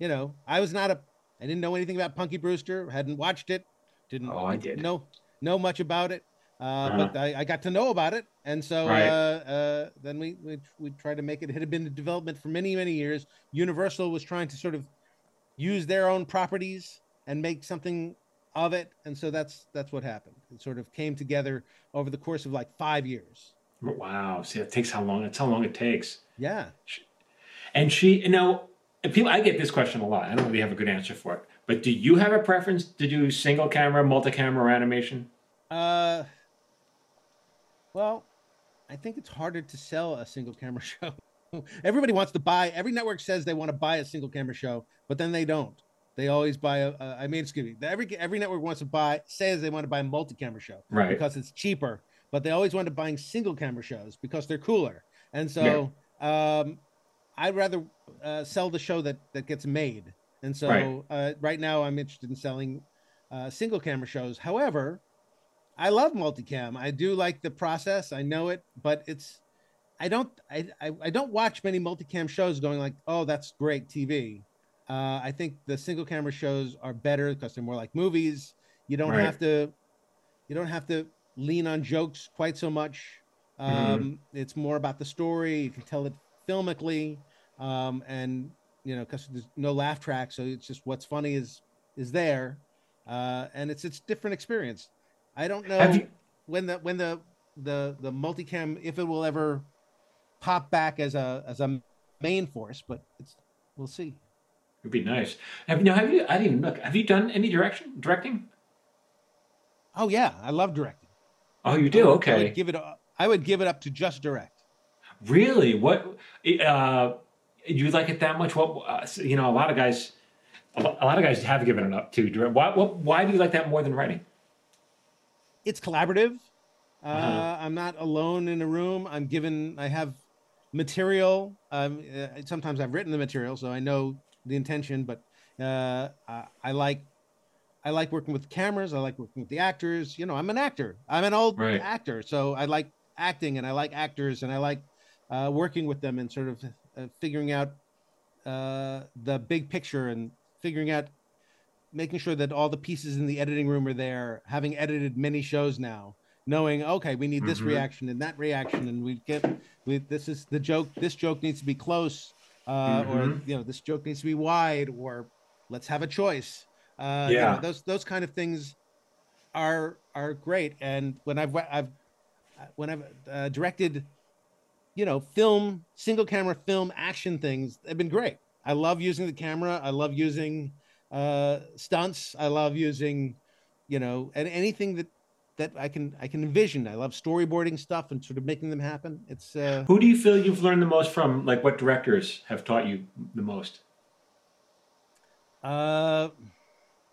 Speaker 2: you know. I was not a, I didn't know anything about Punky Brewster. Hadn't watched it. Didn't.
Speaker 1: Oh, I did.
Speaker 2: Know know much about it. Uh, uh-huh. But I, I, got to know about it, and so right. uh, uh, then we, we we tried to make it. It had been in development for many many years. Universal was trying to sort of use their own properties and make something of it, and so that's that's what happened. It sort of came together over the course of like five years.
Speaker 1: Wow! See, it takes how long? That's how long it takes.
Speaker 2: Yeah.
Speaker 1: And she, you know, people. I get this question a lot. I don't really have a good answer for it. But do you have a preference to do single camera, multi camera animation?
Speaker 2: Uh well, I think it's harder to sell a single camera *laughs* show. Everybody wants to buy. Every network says they want to buy a single camera show, but then they don't. They always buy a. a I mean, excuse me. Every every network wants to buy says they want to buy a multi-camera show,
Speaker 1: right?
Speaker 2: Because it's cheaper. But they always want to buying single camera shows because they're cooler. And so, yeah. um, I'd rather uh, sell the show that that gets made. And so, right, uh, right now, I'm interested in selling uh, single camera shows. However, I love multicam. I do like the process. I know it, but it's I don't I, I, I don't watch many multicam shows going like, oh, that's great TV. Uh, I think the single camera shows are better because they're more like movies. You don't right. have to you don't have to lean on jokes quite so much. Mm-hmm. Um, mm-hmm. It's more about the story. You can tell it filmically, um, and you know, because there's no laugh track, so it's just what's funny is is there, uh, and it's it's different experience. I don't know you... when the when the the the multicam if it will ever pop back as a as a main force, but it's we'll see.
Speaker 1: It'd be nice. Have you know? Have you? I didn't even look. Have you done any direction directing?
Speaker 2: Oh yeah, I love directing.
Speaker 1: Oh, you do? Okay. I
Speaker 2: would give it. I would give it up to just direct.
Speaker 1: Really? What? Uh, you like it that much? What? Uh, you know, a lot of guys. A lot of guys have given it up to direct. Why? What, why do you like that more than writing?
Speaker 2: it's collaborative. Uh, uh-huh. I'm not alone in a room. I'm given. I have material. Um, uh, sometimes I've written the material, so I know the intention. But uh, I, I, like I like working with cameras. I like working with the actors. You know, I'm an actor. I'm an old right. actor, so I like acting and I like actors and I like uh, working with them and sort of uh, figuring out uh, the big picture and figuring out making sure that all the pieces in the editing room are there, having edited many shows now, knowing okay, we need this mm-hmm. reaction and that reaction, and we get we, this is the joke. This joke needs to be close, uh, mm-hmm. or you know, this joke needs to be wide, or let's have a choice. Uh, yeah, you know, those those kind of things are are great. And when I've I've when I've uh, directed, you know, film single camera film action things, they've been great. I love using the camera. I love using uh, stunts. I love using, you know, and anything that that I can I can envision. I love storyboarding stuff and sort of making them happen. It's uh,
Speaker 1: who do you feel you've learned the most from? Like what directors have taught you the most?
Speaker 2: Uh,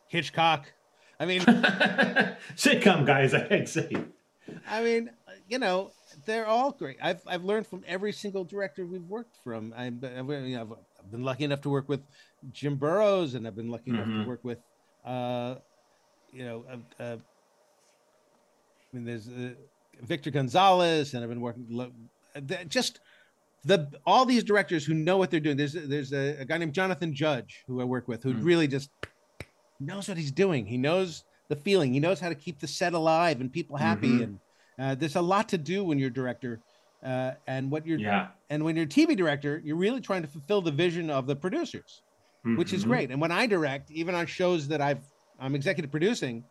Speaker 2: Hitchcock. I mean, *laughs*
Speaker 1: sitcom guys. I'd say.
Speaker 2: I mean, you know, they're all great. I've I've learned from every single director we've worked from. I, have you know, I've been lucky enough to work with Jim Burrows, and I've been lucky enough mm-hmm. to work with, uh, you know, uh, uh, I mean, there's uh, Victor Gonzalez, and I've been working just the all these directors who know what they're doing. There's there's a, a guy named Jonathan Judge who I work with who mm-hmm. really just knows what he's doing. He knows the feeling. He knows how to keep the set alive and people happy. Mm-hmm. And uh, there's a lot to do when you're director. Uh, and what you're
Speaker 1: yeah.
Speaker 2: and when you're TV director, you're really trying to fulfill the vision of the producers, mm-hmm. which is mm-hmm. great. And when I direct, even on shows that I've I'm executive producing,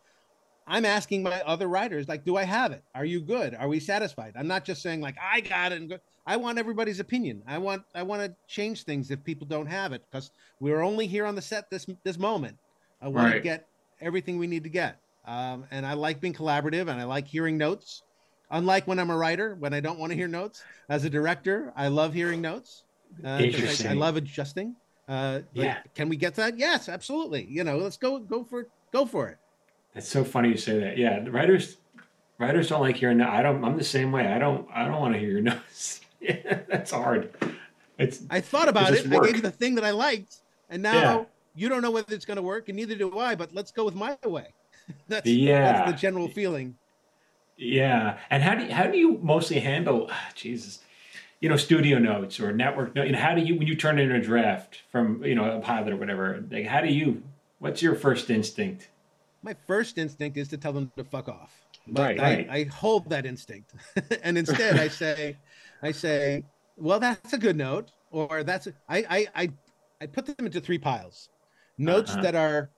Speaker 2: I'm asking my other writers, like, do I have it? Are you good? Are we satisfied? I'm not just saying like I got it. And I want everybody's opinion. I want I want to change things if people don't have it because we're only here on the set this this moment. I want right. to get everything we need to get. Um, and I like being collaborative and I like hearing notes. Unlike when I'm a writer, when I don't want to hear notes. As a director, I love hearing notes. Uh, I, I, love adjusting. Uh, yeah. Can we get that? Yes, absolutely. You know, let's go go for go for it.
Speaker 1: That's so funny you say that. Yeah, writers writers don't like hearing that. I don't. I'm the same way. I don't. I don't want to hear your *laughs* notes. yeah, *laughs* that's hard. It's.
Speaker 2: I thought about it. Work. I gave you the thing that I liked, and now yeah. you don't know whether it's going to work, and neither do I. But let's go with my way. *laughs* that's yeah. That's the general feeling.
Speaker 1: Yeah, and how do you, how do you mostly handle ah, Jesus, you know, studio notes or network notes? You know, how do you when you turn in a draft from you know a pilot or whatever? Like, how do you? What's your first instinct?
Speaker 2: My first instinct is to tell them to fuck off. But right, I, right. I hold that instinct, *laughs* and instead I say, I say, well, that's a good note, or that's a, I I I I put them into three piles. Notes uh-huh. that are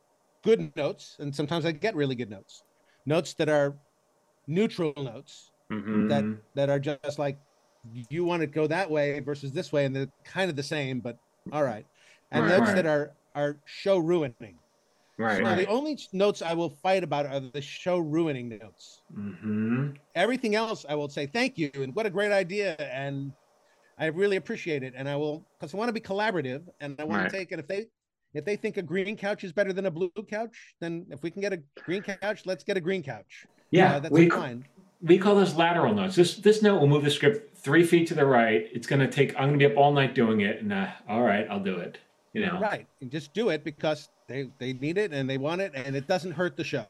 Speaker 2: good notes, and sometimes I get really good notes. Notes that are neutral notes mm-hmm. that that are just like you want to go that way versus this way, and they're kind of the same, but all right. And right, notes right. that are are show ruining. Right. So the only notes I will fight about are the show ruining notes. Mm-hmm. Everything else, I will say thank you and what a great idea, and I really appreciate it. And I will because I want to be collaborative, and I want right. to take it if they if they think a green couch is better than a blue couch, then if we can get a green couch, let's get a green couch.
Speaker 1: Yeah, uh, that's we, fine. We call those lateral notes. This this note will move the script three feet to the right. It's going to take. I'm going to be up all night doing it, and uh, all right, I'll do it. You know,
Speaker 2: right? And just do it because they they need it and they want it, and it doesn't hurt the show.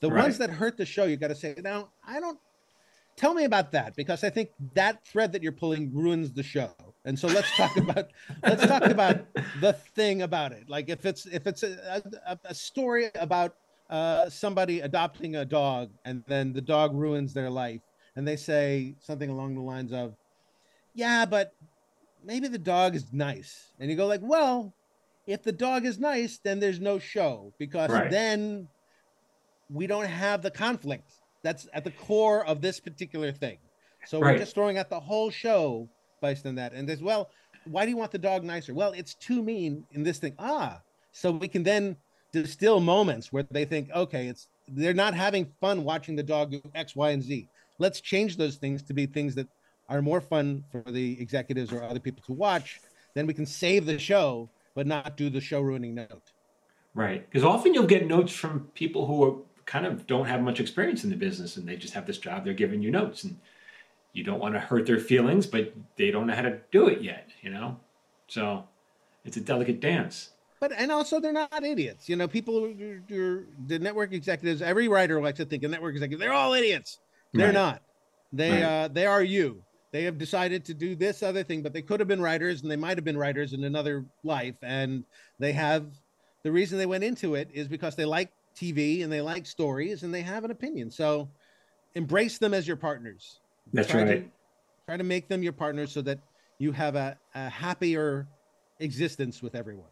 Speaker 2: The right. ones that hurt the show, you got to say, now I don't. Tell me about that because I think that thread that you're pulling ruins the show. And so let's talk about *laughs* let's talk about the thing about it. Like if it's if it's a, a, a story about uh, somebody adopting a dog and then the dog ruins their life. And they say something along the lines of yeah but maybe the dog is nice. And you go like well if the dog is nice then there's no show because right. then we don't have the conflict that's at the core of this particular thing. So right. we're just throwing out the whole show based on that. And as well why do you want the dog nicer? Well it's too mean in this thing. Ah so we can then distill moments where they think, okay, it's they're not having fun watching the dog do X, Y, and Z. Let's change those things to be things that are more fun for the executives or other people to watch. Then we can save the show, but not do the show ruining note.
Speaker 1: Right, because often you'll get notes from people who are kind of don't have much experience in the business and they just have this job. They're giving you notes, and you don't want to hurt their feelings, but they don't know how to do it yet. You know, so it's a delicate dance
Speaker 2: but and also they're not idiots. You know, people, you're, the network executives, every writer likes to think a network executive, they're all idiots. They're right. not. They right. uh, they are you. They have decided to do this other thing, but they could have been writers, and they might have been writers in another life. And they have the reason they went into it is because they like TV and they like stories and they have an opinion. So embrace them as your partners.
Speaker 1: That's try right.
Speaker 2: To, try to make them your partners so that you have a, a happier existence with everyone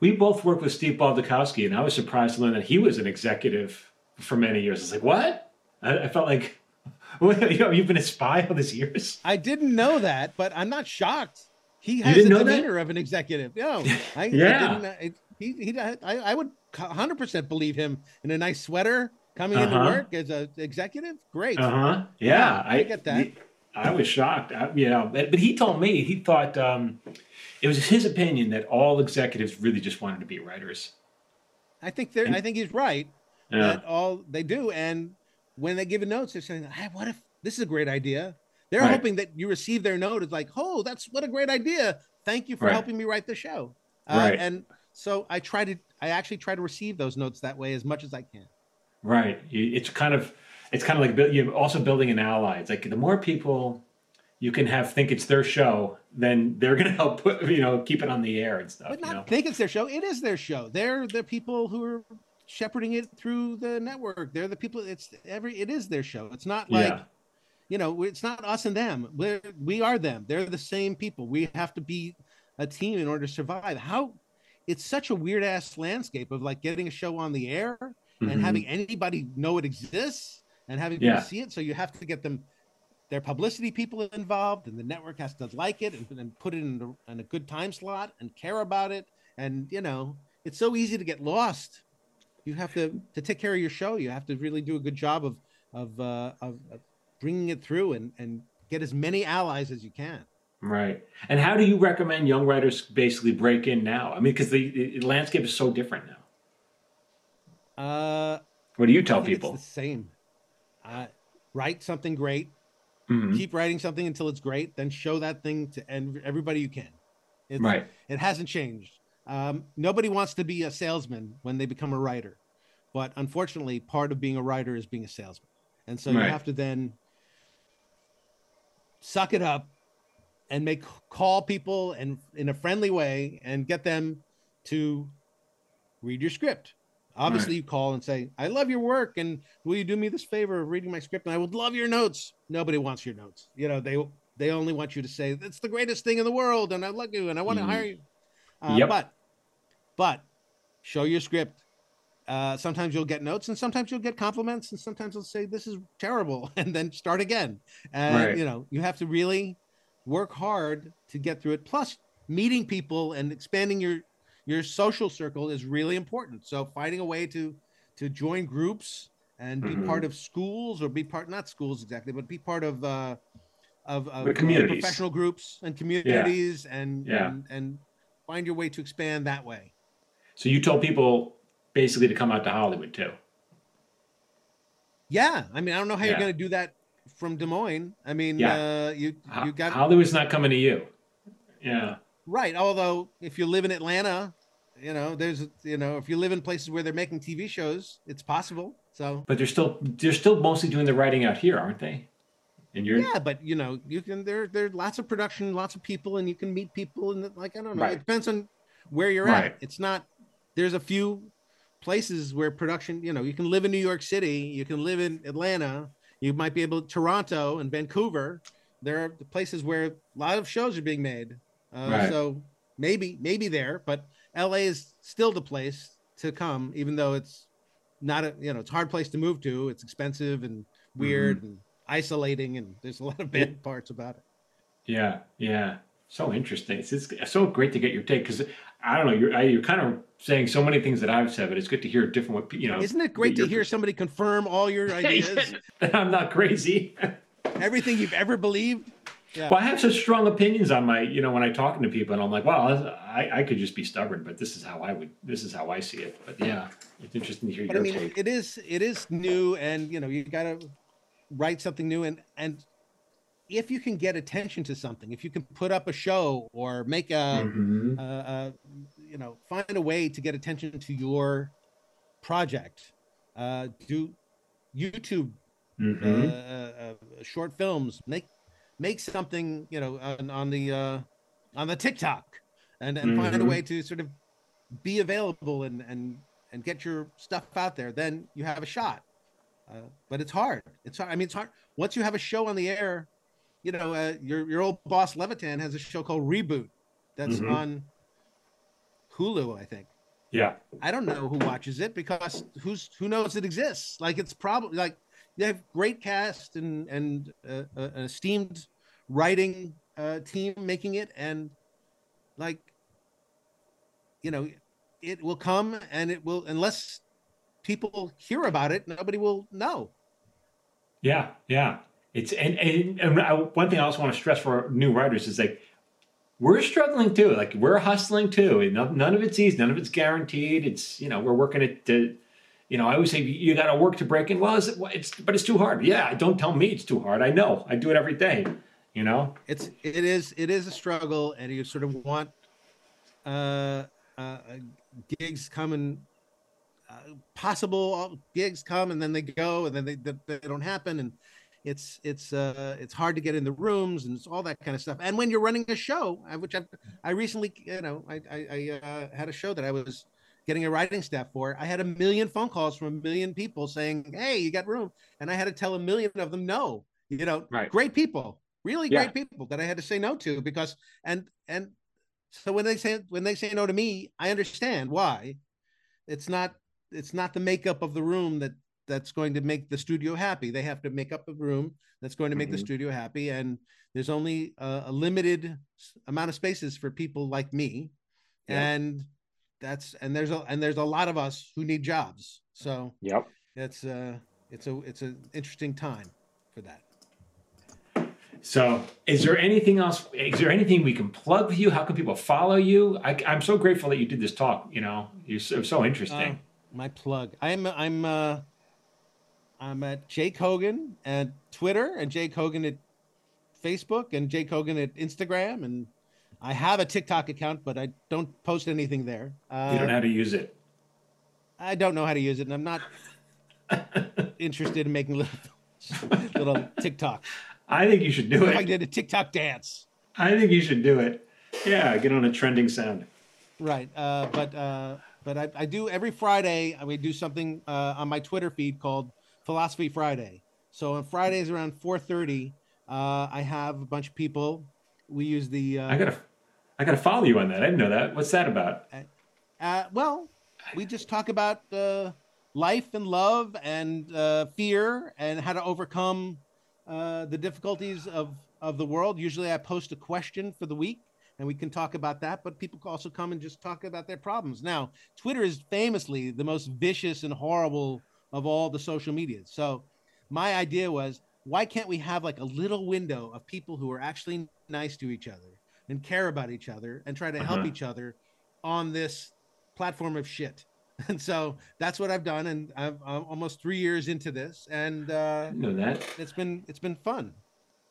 Speaker 1: we both worked with Steve Baldikoski, and I was surprised to learn that he was an executive for many years. I was like, what? I, I felt like, *laughs* you know, you've been a spy all these years.
Speaker 2: I didn't know that, but I'm not shocked. He has the demeanor that? of an executive. No, *laughs* I, yeah. I didn't, he, he, I, I would 100% believe him in a nice sweater coming uh-huh. into work as an executive. Great.
Speaker 1: Uh huh. Yeah, yeah, I, I, get that. I was shocked. I, you know, but, but he told me he thought um, it was his opinion that all executives really just wanted to be writers.
Speaker 2: I think they're. And, I think he's right. Yeah. That all they do, and when they give a note, they're saying, hey, "What if this is a great idea?" They're right. hoping that you receive their note. It's like, "Oh, that's what a great idea! Thank you for right. helping me write the show." Uh, right. And so I try to. I actually try to receive those notes that way as much as I can.
Speaker 1: Right. It's kind of. It's kind of like you're also building an ally. It's like the more people you can have think it's their show, then they're going *laughs* to help put, you know keep it on the air and stuff.
Speaker 2: But not
Speaker 1: you know?
Speaker 2: think it's their show. It is their show. They're the people who are shepherding it through the network. They're the people. It's every. It is their show. It's not like. Yeah. You know, it's not us and them. We're we are them. They're the same people. We have to be a team in order to survive. How it's such a weird ass landscape of like getting a show on the air mm-hmm. and having anybody know it exists and having people yeah. see it. So you have to get them their publicity people involved, and the network has to like it and, and put it in, in a good time slot and care about it. And you know, it's so easy to get lost. You have to to take care of your show. You have to really do a good job of of uh, of, of bringing it through and and get as many allies as you can.
Speaker 1: Right. And how do you recommend young writers basically break in now? I mean, because the, the, landscape is so different
Speaker 2: now. Uh,
Speaker 1: what do you tell people?
Speaker 2: the same. Uh, write something great. Mm-hmm. Keep writing something until it's great. Then show that thing to everybody you can. It's,
Speaker 1: right.
Speaker 2: It hasn't changed. Um, nobody wants to be a salesman when they become a writer, but unfortunately, part of being a writer is being a salesman, and so right. you have to then suck it up and make call people and in a friendly way and get them to read your script Obviously, right. you call and say, "I love your work, and will you do me this favor of reading my script? And I would love your notes." Nobody wants your notes. You know, they they only want you to say it's the greatest thing in the world, and I love you, and I want to mm. hire you. Uh, yep. But but show your script. Uh, sometimes you'll get notes, and sometimes you'll get compliments, and sometimes they'll say this is terrible, *laughs* and then start again. And right. you know, you have to really work hard to get through it. Plus, meeting people and expanding your your social circle is really important. So finding a way to to join groups and be mm-hmm. part of schools or be part not schools exactly, but be part of uh, of, of
Speaker 1: communities.
Speaker 2: professional groups and communities yeah. And, yeah. and and find your way to expand that way.
Speaker 1: So you told people basically to come out to Hollywood too.
Speaker 2: Yeah, I mean, I don't know how yeah. you're going to do that from Des Moines. I mean, yeah. uh, you you got
Speaker 1: Hollywood's not coming to you. Yeah.
Speaker 2: Right. Although if you live in Atlanta, you know, there's you know, if you live in places where they're making TV shows, it's possible. So
Speaker 1: But they're still they're still mostly doing the writing out here, aren't they?
Speaker 2: And you're Yeah, but you know, you can there there's lots of production, lots of people and you can meet people and like I don't know. Right. It depends on where you're right. at. It's not there's a few places where production, you know, you can live in New York City, you can live in Atlanta, you might be able to Toronto and Vancouver. There are places where a lot of shows are being made. Uh, right. So maybe maybe there, but LA is still the place to come, even though it's not a you know it's a hard place to move to. It's expensive and weird mm-hmm. and isolating, and there's a lot of bad parts about it.
Speaker 1: Yeah, yeah, so interesting. It's, it's so great to get your take because I don't know you're you're kind of saying so many things that I've said, but it's good to hear different what you know.
Speaker 2: Isn't it great to hear somebody confirm all your *laughs* ideas? *laughs*
Speaker 1: I'm not crazy. *laughs*
Speaker 2: Everything you've ever believed.
Speaker 1: Yeah. Well, I have such strong opinions on my, you know, when I'm talking to people, and I'm like, well, I, I could just be stubborn, but this is how I would, this is how I see it. But yeah, it's interesting to hear but your I mean, take.
Speaker 2: It is, it is new, and you know, you got to write something new, and and if you can get attention to something, if you can put up a show or make a, mm-hmm. you know, find a way to get attention to your project, uh, do YouTube mm-hmm. uh, uh, short films, make make something, you know, on, on the uh, on the TikTok, and and mm-hmm. find a mm-hmm. way to sort of be available and and and get your stuff out there. Then you have a shot. Uh, but it's hard. It's hard. I mean, it's hard once you have a show on the air. You know, uh, your your old boss Levitan has a show called Reboot that's mm-hmm. on Hulu, I think.
Speaker 1: Yeah.
Speaker 2: I don't know who watches it because who's who knows it exists. Like it's probably like they have great cast and and uh, uh, an esteemed writing uh, team making it, and like you know, it will come and it will unless people hear about it, nobody will know.
Speaker 1: Yeah, yeah. It's and and, and I, one thing I also want to stress for new writers is like we're struggling too. Like we're hustling too. None of it's easy. None of it's guaranteed. It's you know we're working it to you know, I always say you got to work to break in. Well, it, it's but it's too hard. Yeah, don't tell me it's too hard. I know. I do it every day. You know,
Speaker 2: it's it is it is a struggle, and you sort of want uh, uh gigs come and uh, possible gigs come and then they go and then they, they, they don't happen and it's it's uh it's hard to get in the rooms and it's all that kind of stuff and when you're running a show which i i recently you know i i, I uh, had a show that i was getting a writing staff for. I had a million phone calls from a million people saying, "Hey, you got room," and I had to tell a million of them no. You know, right. great people, really yeah. great people that I had to say no to because and and so when they say when they say no to me, I understand why. It's not it's not the makeup of the room that that's going to make the studio happy. They have to make up a room that's going to make mm-hmm. the studio happy, and there's only a, a, limited amount of spaces for people like me, yeah. and that's and there's a and there's a lot of us who need jobs. So
Speaker 3: yep,
Speaker 2: it's uh it's a it's an interesting time for that.
Speaker 1: So, is there anything else? Is there anything we can plug with you? How can people follow you? I, am so grateful that you did this talk. You know, you're so, so interesting. Uh,
Speaker 2: my plug. I'm I'm uh, I'm at Jay Kogen at Twitter and Jay Kogen at Facebook and Jay Kogen at Instagram and I have a TikTok account, but I don't post anything there.
Speaker 1: Uh, you don't know how to use it.
Speaker 2: I don't know how to use it, and I'm not *laughs* interested in making little, *laughs* little TikTok.
Speaker 1: I think you should do it.
Speaker 2: I did a TikTok dance.
Speaker 1: I think you should do it. Yeah, get on a trending sound.
Speaker 2: Right, uh, but uh, but I, I, do every Friday. I do something uh, on my Twitter feed called Philosophy Friday. So on Fridays around 4:30, uh, I have a bunch of people. We use the.
Speaker 1: Uh, I gotta, I gotta follow you on that. I didn't know that. What's that about?
Speaker 2: Uh, well, we just talk about life and love and fear and how to overcome uh, the difficulties of of the world. Usually, I post a question for the week, and we can talk about that. But people also come and just talk about their problems. Now, Twitter is famously the most vicious and horrible of all the social medias. So, my idea was, why can't we have like a little window of people who are actually nice to each other and care about each other and try to help uh-huh. each other on this platform of shit? *laughs* and so that's what I've done, and I'm, I'm almost three years into this, and uh,
Speaker 1: know that
Speaker 2: it's been it's been fun.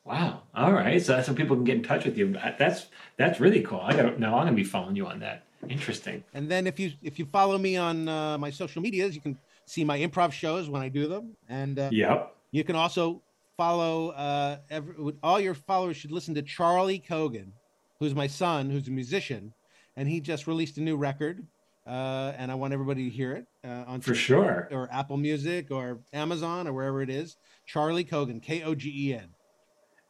Speaker 1: Wow! All right, so that's how people can get in touch with you. That's that's really cool. I got now I'm gonna be following you on that. Interesting.
Speaker 2: And then if you if you follow me on uh, my social medias, you can see my improv shows when I do them, and uh,
Speaker 1: yep.
Speaker 2: You can also follow uh, every, all your followers should listen to Charlie Kogen, who's my son, who's a musician, and he just released a new record uh, and I want everybody to hear it uh, on
Speaker 1: for sure
Speaker 2: or Apple Music or Amazon or wherever it is. Charlie Kogen, K O G E N.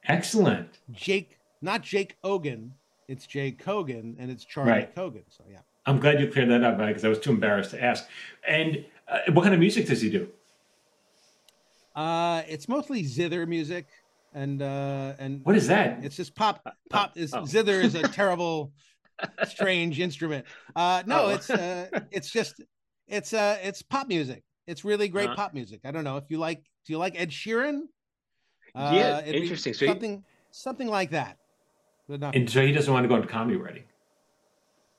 Speaker 1: Excellent.
Speaker 2: Jake, not Jake Ogan. It's Jay Kogen, and it's Charlie right. Kogen. So yeah.
Speaker 1: I'm glad you cleared that up because I was too embarrassed to ask. And uh, what kind of music does he do?
Speaker 2: Uh, it's mostly zither music, and uh, and
Speaker 1: what is that?
Speaker 2: It's just pop. Pop is oh. zither is a *laughs* terrible strange instrument. Uh, no, oh. it's uh, it's just it's uh it's pop music. It's really great uh-huh. pop music. I don't know if you like. Do you like Ed Sheeran?
Speaker 3: Uh, yeah, interesting.
Speaker 2: So something something like that.
Speaker 1: But not and so he doesn't want to go into comedy writing.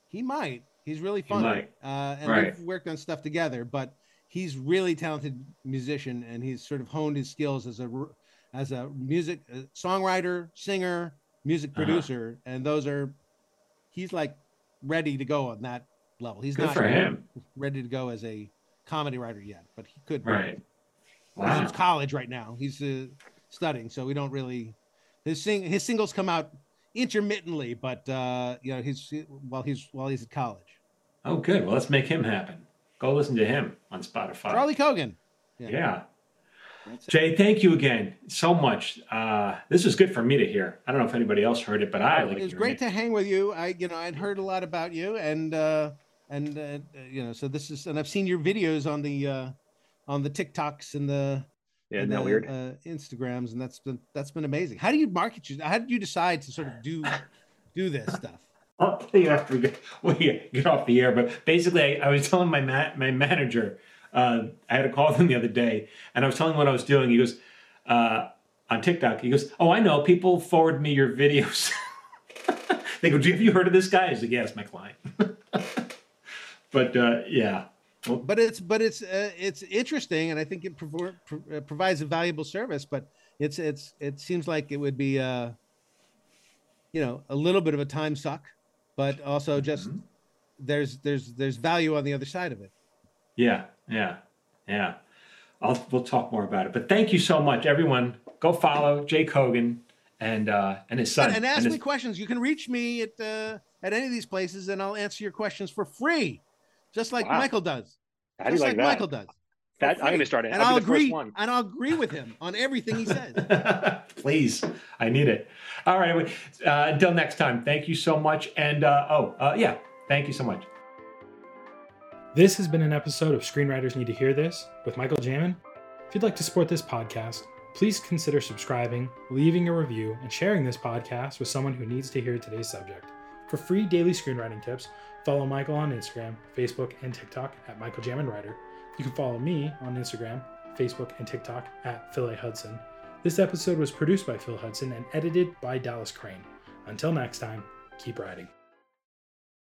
Speaker 2: He might. He's really funny. Uh, and right. we've worked on stuff together, but he's really talented musician, and he's sort of honed his skills as a as a music a songwriter, singer, music uh-huh. producer, uh-huh. and those are he's like ready to go on that level. He's
Speaker 1: Good
Speaker 2: not
Speaker 1: for him.
Speaker 2: ready to go as a comedy writer yet, but he could.
Speaker 1: Right.
Speaker 2: Wow. He's college right now. He's uh, studying, so we don't really. His sing his singles come out intermittently, but uh, you know he's while he's while he's at college.
Speaker 1: Oh, good. Well, let's make him happen. Go listen to him on Spotify.
Speaker 2: Charlie Kogen.
Speaker 1: Yeah. yeah. Jay, thank you again so much. Uh, this is good for me to hear. I don't know if anybody else heard it, but I like.
Speaker 2: It was great it. to hang with you. I, you know, I'd heard a lot about you, and uh, and uh, you know, so this is, and I've seen your videos on the uh, on the TikToks and the
Speaker 3: yeah, and the, weird
Speaker 2: uh, Instagrams, and that's been that's been amazing. How do you market you? How did you decide to sort of do do this stuff?
Speaker 1: I'll tell you after we get, we get off the air. But basically, I, I was telling my ma- my manager uh, I had a call *laughs* with him the other day, and I was telling him what I was doing. He goes uh, on TikTok. He goes, "Oh, I know. People forward me your videos." *laughs* they go, "Have you heard of this guy?" I like, "Yeah, it's my client." *laughs* but uh, yeah.
Speaker 2: Well, but it's but it's uh, it's interesting, and I think it pro- uh, provides a valuable service. But it's it's it seems like it would be uh, you know a little bit of a time suck, but also just mm-hmm. there's there's there's value on the other side of it.
Speaker 1: Yeah, yeah, yeah. I'll, we'll talk more about it. But thank you so much, everyone. Go follow Jay Kogen and uh, and his son.
Speaker 2: And, and ask
Speaker 1: and
Speaker 2: me questions. You can reach me at uh, at any of these places, and I'll answer your questions for free, just like wow. Michael does.
Speaker 3: How do you like, like
Speaker 2: Michael does.
Speaker 3: That, I'm going to start it.
Speaker 2: And I'll, I'll agree. And I'll agree with him on everything he *laughs* says.
Speaker 1: Please, I need it. All right. Uh, until next time, thank you so much. And uh, oh, uh, yeah, thank you so much.
Speaker 4: This has been an episode of Screenwriters Need to Hear This with Michael Jamin. If you'd like to support this podcast, please consider subscribing, leaving a review, and sharing this podcast with someone who needs to hear today's subject. For free daily screenwriting tips, follow Michael on Instagram, Facebook, and TikTok at Michael Jamin Writer. You can follow me on Instagram, Facebook, and TikTok at Phil A. Hudson. This episode was produced by Phil Hudson and edited by Dallas Crane. Until next time, keep writing.